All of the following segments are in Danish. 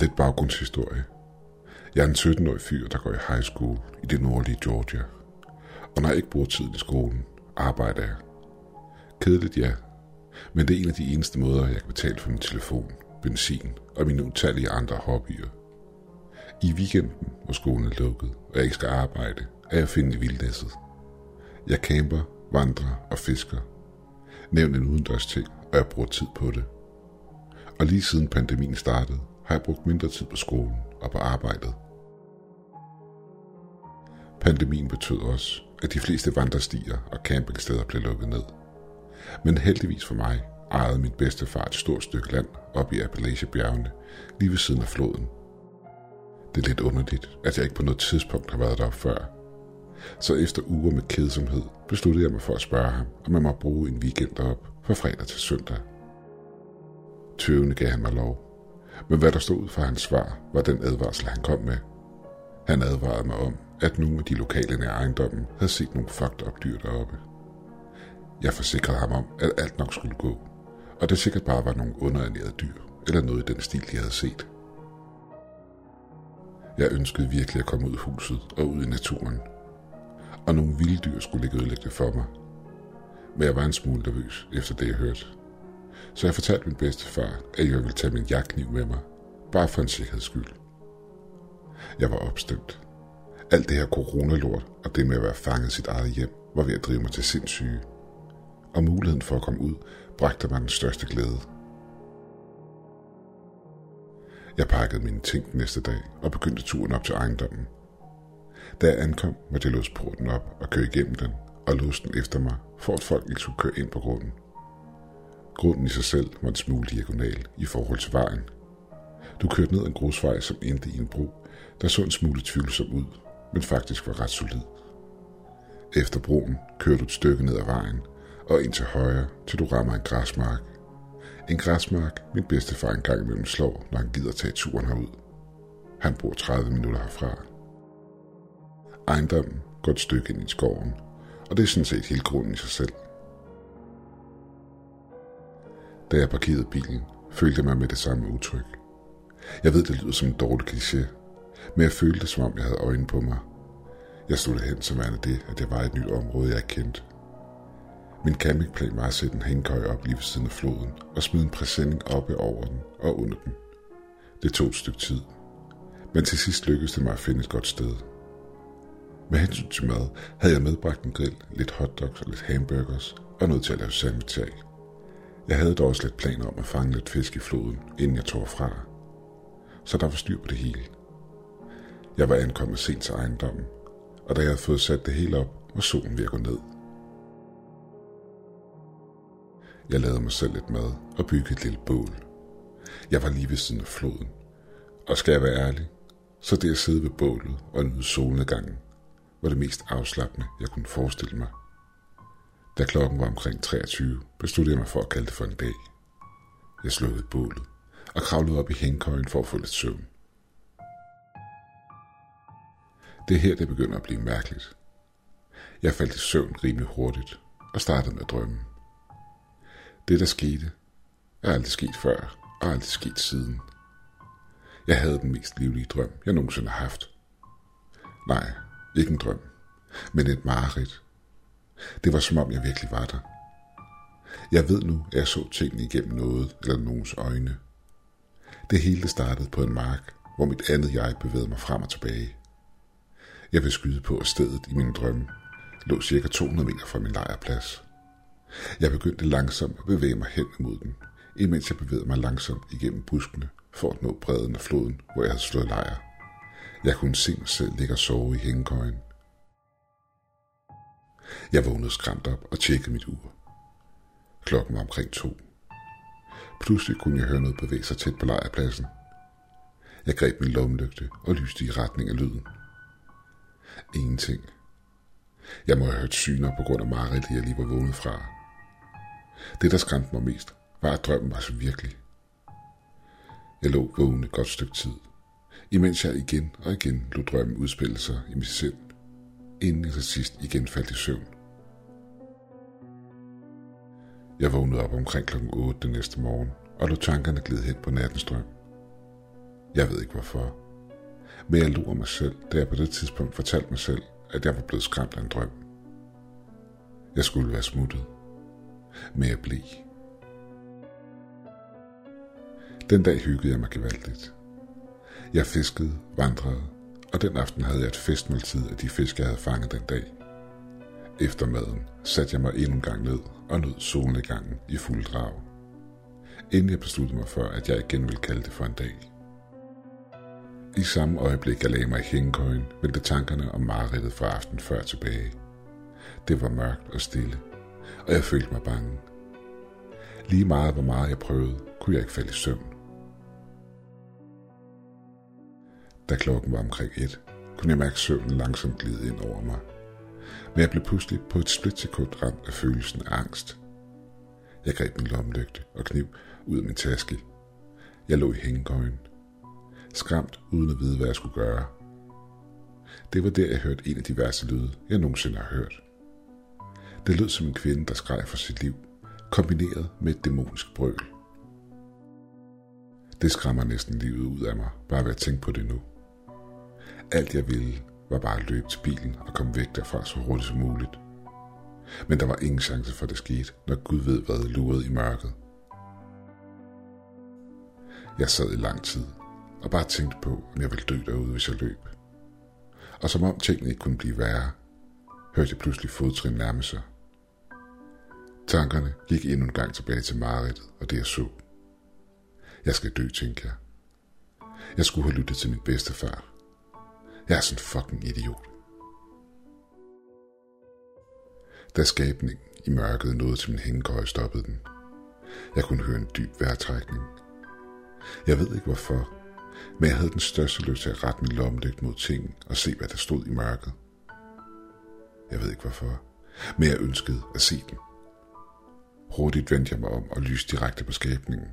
Lidt baggrundshistorie. Jeg er en 17-årig fyr, der går i high school i det nordlige Georgia. Og når jeg ikke bruger tid i skolen, arbejder jeg. Kedeligt, ja. Men det er en af de eneste måder, jeg kan betale for min telefon, benzin og mine utallige andre hobbyer. I weekenden, hvor skolen er lukket, og jeg ikke skal arbejde, er jeg finde i vildnæsset. Jeg camper, vandrer og fisker. Nævn en udendørs ting, og jeg bruger tid på det. Og lige siden pandemien startede, har jeg brugt mindre tid på skolen og på arbejdet. Pandemien betød også, at de fleste vandrestier og campingsteder blev lukket ned. Men heldigvis for mig ejede min bedstefar et stort stykke land op i Appalacherbjergene, lige ved siden af floden. Det er lidt underligt, at jeg ikke på noget tidspunkt har været der før. Så efter uger med kedsomhed besluttede jeg mig for at spørge ham, om jeg må bruge en weekend derop fra fredag til søndag. Tøvende gav han mig lov, men hvad der stod ud fra hans svar, var den advarsel, han kom med. Han advarede mig om, at nogle af de lokale nær ejendommen havde set nogle fucked up dyr deroppe. Jeg forsikrede ham om, at alt nok skulle gå, og det sikkert bare var nogle underernærede dyr, eller noget i den stil, de havde set. Jeg ønskede virkelig at komme ud af huset og ud i naturen, og nogle vilde dyr skulle ligge ødelæggende for mig. Men jeg var en smule nervøs efter det, jeg hørte. Så jeg fortalte min bedstefar, at jeg ville tage min jagtkniv med mig, bare for en sikkerheds skyld. Jeg var opstemt. Alt det her coronalort og det med at være fanget sit eget hjem var ved at drive mig til sindssyge. Og muligheden for at komme ud bragte mig den største glæde. Jeg pakkede mine ting næste dag og begyndte turen op til ejendommen. Da jeg ankom, måtte jeg låse porten op og køre igennem den og låse den efter mig, for at folk ikke skulle køre ind på grunden. Grunden i sig selv var en smule diagonal i forhold til vejen. Du kørte ned en grusvej, som endte i en bro, der så en smule tvivlsom ud, men faktisk var ret solid. Efter broen kører du et stykke ned ad vejen og ind til højre, til du rammer en græsmark. En græsmark, min bedstefar engang imellem slår, når han gider tage turen herud. Han bor 30 minutter herfra. Ejendommen går et stykke ind i skoven, og det er sådan set hele grunden i sig selv. Da jeg parkerede bilen, følte jeg mig med det samme udtryk. Jeg ved, det lyder som en dårlig kliché, men jeg følte det, som om jeg havde øjne på mig. Jeg stod hen som værende det, at det var et nyt område, jeg kendte. Min campingplan var at sætte en hængkøj op lige ved siden af floden og smide en præsending oppe over den og under den. Det tog et stykke tid, men til sidst lykkedes det mig at finde et godt sted. Med hensyn til mad havde jeg medbragt en grill, lidt hotdogs og lidt hamburgers og noget til at lave sandwich af. Jeg havde dog også lidt planer om at fange lidt fisk i floden, inden jeg tog fra. Så der var styr på det hele. Jeg var ankommet sent til ejendommen, og da jeg havde fået sat det hele op, var solen ved at gå ned. Jeg lavede mig selv lidt mad og byggede et lille bål. Jeg var lige ved siden af floden, og skal jeg være ærlig, så det at sidde ved bålet og nyde solnedgangen var det mest afslappende, jeg kunne forestille mig. Da klokken var omkring 23, besluttede jeg mig for at kalde det for en dag. Jeg slukkede bålet og kravlede op i hængkøjen for at få lidt søvn. Det er her, det begynder at blive mærkeligt. Jeg faldt i søvn rimelig hurtigt og startede med at drømme. Det, der skete, er aldrig sket før og aldrig sket siden. Jeg havde den mest livlige drøm, jeg nogensinde har haft. Nej, ikke en drøm, men et mareridt. Det var som om, jeg virkelig var der. Jeg ved nu, at jeg så tingene igennem noget eller nogens øjne. Det hele startede på en mark, hvor mit andet jeg bevægede mig frem og tilbage. Jeg vil skyde på, at stedet i min drømme lå cirka 200 meter fra min lejrplads. Jeg begyndte langsomt at bevæge mig hen imod den, imens jeg bevægede mig langsomt igennem buskene for at nå bredden af floden, hvor jeg havde slået lejr. Jeg kunne se mig selv ligge og sove i hængekøjen. Jeg vågnede skræmt op og tjekkede mit ur. Klokken var omkring to. Pludselig kunne jeg høre noget bevæge sig tæt på lejrpladsen. Jeg greb min lommelygte og lyste i retning af lyden. Ingenting. Jeg må have hørt syner på grund af mareridtet, jeg lige var vågnet fra. Det, der skræmte mig mest, var, at drømmen var så virkelig. Jeg lå vågen et godt stykke tid, imens jeg igen og igen lod drømmen udspille sig i mit sind, inden jeg til sidst igen faldt i søvn. Jeg vågnede op omkring kl. 8 den næste morgen og lod tankerne glide hen på nattens drøm. Jeg ved ikke hvorfor. Men jeg lurer mig selv, da jeg på det tidspunkt fortalte mig selv, at jeg var blevet skræmt af en drøm. Jeg skulle være smuttet. Men jeg blev. Den dag hyggede jeg mig gevaldigt. Jeg fiskede, vandrede, og den aften havde jeg et festmåltid af de fisk, jeg havde fanget den dag. Efter maden satte jeg mig endnu en gang ned og nød solnedgangen i fuld drag. Inden jeg besluttede mig for, at jeg igen ville kalde det for en dag. I samme øjeblik, jeg lagde mig i hængekøjen, vendte tankerne om mareridtet fra aften før tilbage. Det var mørkt og stille, og jeg følte mig bange. Lige meget hvor meget jeg prøvede, kunne jeg ikke falde i søvn. Da klokken var omkring et, kunne jeg mærke søvnen langsomt glide ind over mig. Men jeg blev pludselig på et splitsekund ramt af følelsen af angst. Jeg greb min lommelygte og kniv ud af min taske. Jeg lå i hængekøjen. Skræmt uden at vide, hvad jeg skulle gøre. Det var der, jeg hørte en af de værste lyde, jeg nogensinde har hørt. Det lød som en kvinde, der skreg for sit liv, kombineret med et dæmonisk brøl. Det skræmmer næsten livet ud af mig, bare ved at tænke på det nu. Alt jeg ville, var bare at løbe til bilen og komme væk derfra så hurtigt som muligt. Men der var ingen chance for, at det skete, når Gud ved, hvad lurede i mørket. Jeg sad i lang tid og bare tænkte på, om jeg ville dø derude, hvis jeg løb. Og som om tingene ikke kunne blive værre, hørte jeg pludselig fodtrin nærme sig. Tankerne gik endnu en gang tilbage til Marit og det jeg så. Jeg skal dø, tænkte jeg. Jeg skulle have lyttet til min bedstefar. Jeg er sådan en fucking idiot. Da skabningen i mørket nåede til min hængekøj, stoppede den. Jeg kunne høre en dyb vejrtrækning. Jeg ved ikke hvorfor, men jeg havde den største lyst til at rette min lommelygt mod ting og se, hvad der stod i mørket. Jeg ved ikke hvorfor, men jeg ønskede at se den. Hurtigt vendte jeg mig om og lyste direkte på skabningen.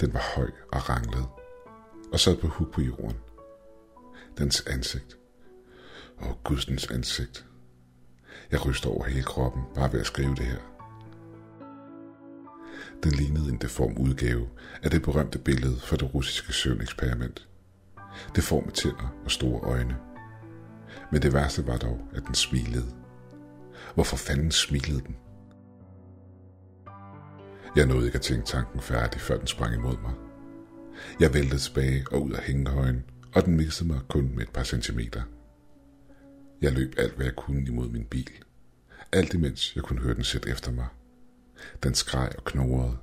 Den var høj og ranglede, og sad på huk på jorden. Dens ansigt. Og Gudsens ansigt. Jeg ryster over hele kroppen, bare ved at skrive det her. Den lignede en deform udgave af det berømte billede fra det russiske søvneksperiment. Deforme tænder og store øjne. Men det værste var dog, at den smilede. Hvorfor fanden smilede den? Jeg nåede ikke at tænke tanken færdig, før den sprang imod mig. Jeg væltede tilbage og ud af hængehøjen, og den missede mig kun med et par centimeter. Jeg løb alt, hvad jeg kunne imod min bil. Alt imens jeg kunne høre den sætte efter mig. Den skreg og knurrede,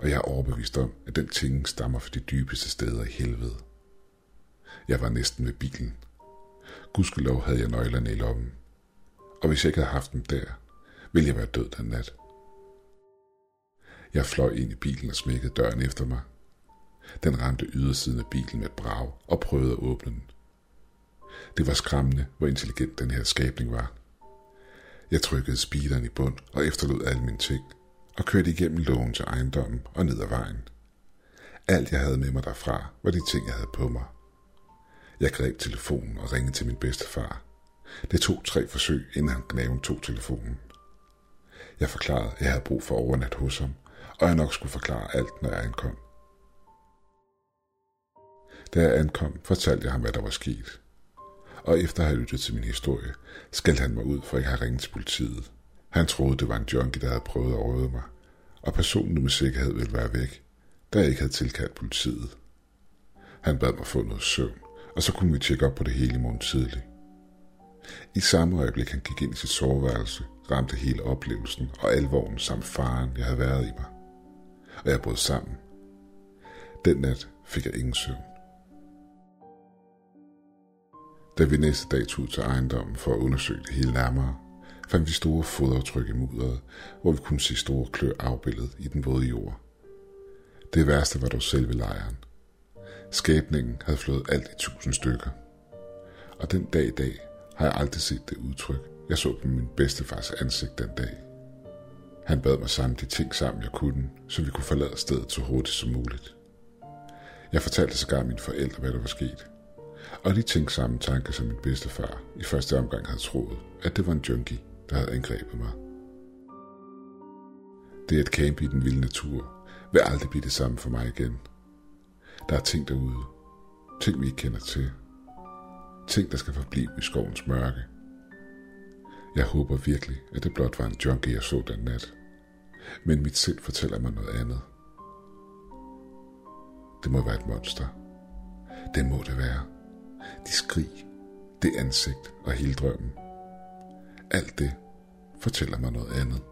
og jeg er overbevist om, at den ting stammer fra de dybeste steder i helvede. Jeg var næsten ved bilen. Gudskelov havde jeg nøglerne i lommen, og hvis jeg ikke havde haft dem der, ville jeg være død den nat. Jeg fløj ind i bilen og smækkede døren efter mig. Den ramte ydersiden af bilen med et brag og prøvede at åbne den. Det var skræmmende, hvor intelligent den her skabning var. Jeg trykkede speederen i bund og efterlod alle mine ting, og kørte igennem lågen til ejendommen og ned ad vejen. Alt jeg havde med mig derfra, var de ting, jeg havde på mig. Jeg greb telefonen og ringede til min bedstefar. Det tog tre forsøg, inden han gnaven tog telefonen. Jeg forklarede, at jeg havde brug for overnat hos ham, og jeg nok skulle forklare alt, når jeg ankom. Da jeg ankom, fortalte jeg ham, hvad der var sket. Og efter at have lyttet til min historie, skældte han mig ud for ikke at have ringet til politiet. Han troede, det var en junkie, der havde prøvet at røde mig, og personen nu med sikkerhed ville være væk, da jeg ikke havde tilkaldt politiet. Han bad mig få noget søvn, og så kunne vi tjekke op på det hele i morgen tidlig. I samme øjeblik han gik ind i sit soveværelse, ramte hele oplevelsen og alvoren samt faren, jeg havde været i mig. Og jeg brød sammen. Den nat fik jeg ingen søvn. Da vi næste dag tog til ejendommen for at undersøge det hele nærmere, fandt vi store fodaftryk i mudderet, hvor vi kunne se store klør afbildet i den våde jord. Det værste var dog selve lejren. Skæbningen havde flået alt i tusind stykker. Og den dag i dag har jeg aldrig set det udtryk, jeg så på min bedstefars ansigt den dag. Han bad mig samle de ting sammen, jeg kunne, så vi kunne forlade stedet så hurtigt som muligt. Jeg fortalte sågar mine forældre, hvad der var sket, og de tænkte samme tanke som min bedstefar i første omgang havde troet, at det var en junkie, der havde angrebet mig. Det at campe i den vilde natur vil aldrig blive det samme for mig igen. Der er ting derude, Ting, vi ikke kender til. Ting, der skal forblive i skovens mørke. Jeg håber virkelig, at det blot var en junkie, jeg så den nat. Men mit sind fortæller mig noget andet. Det må være et monster. Det må det være. De skrig, det ansigt og hele drømmen. Alt det fortæller mig noget andet.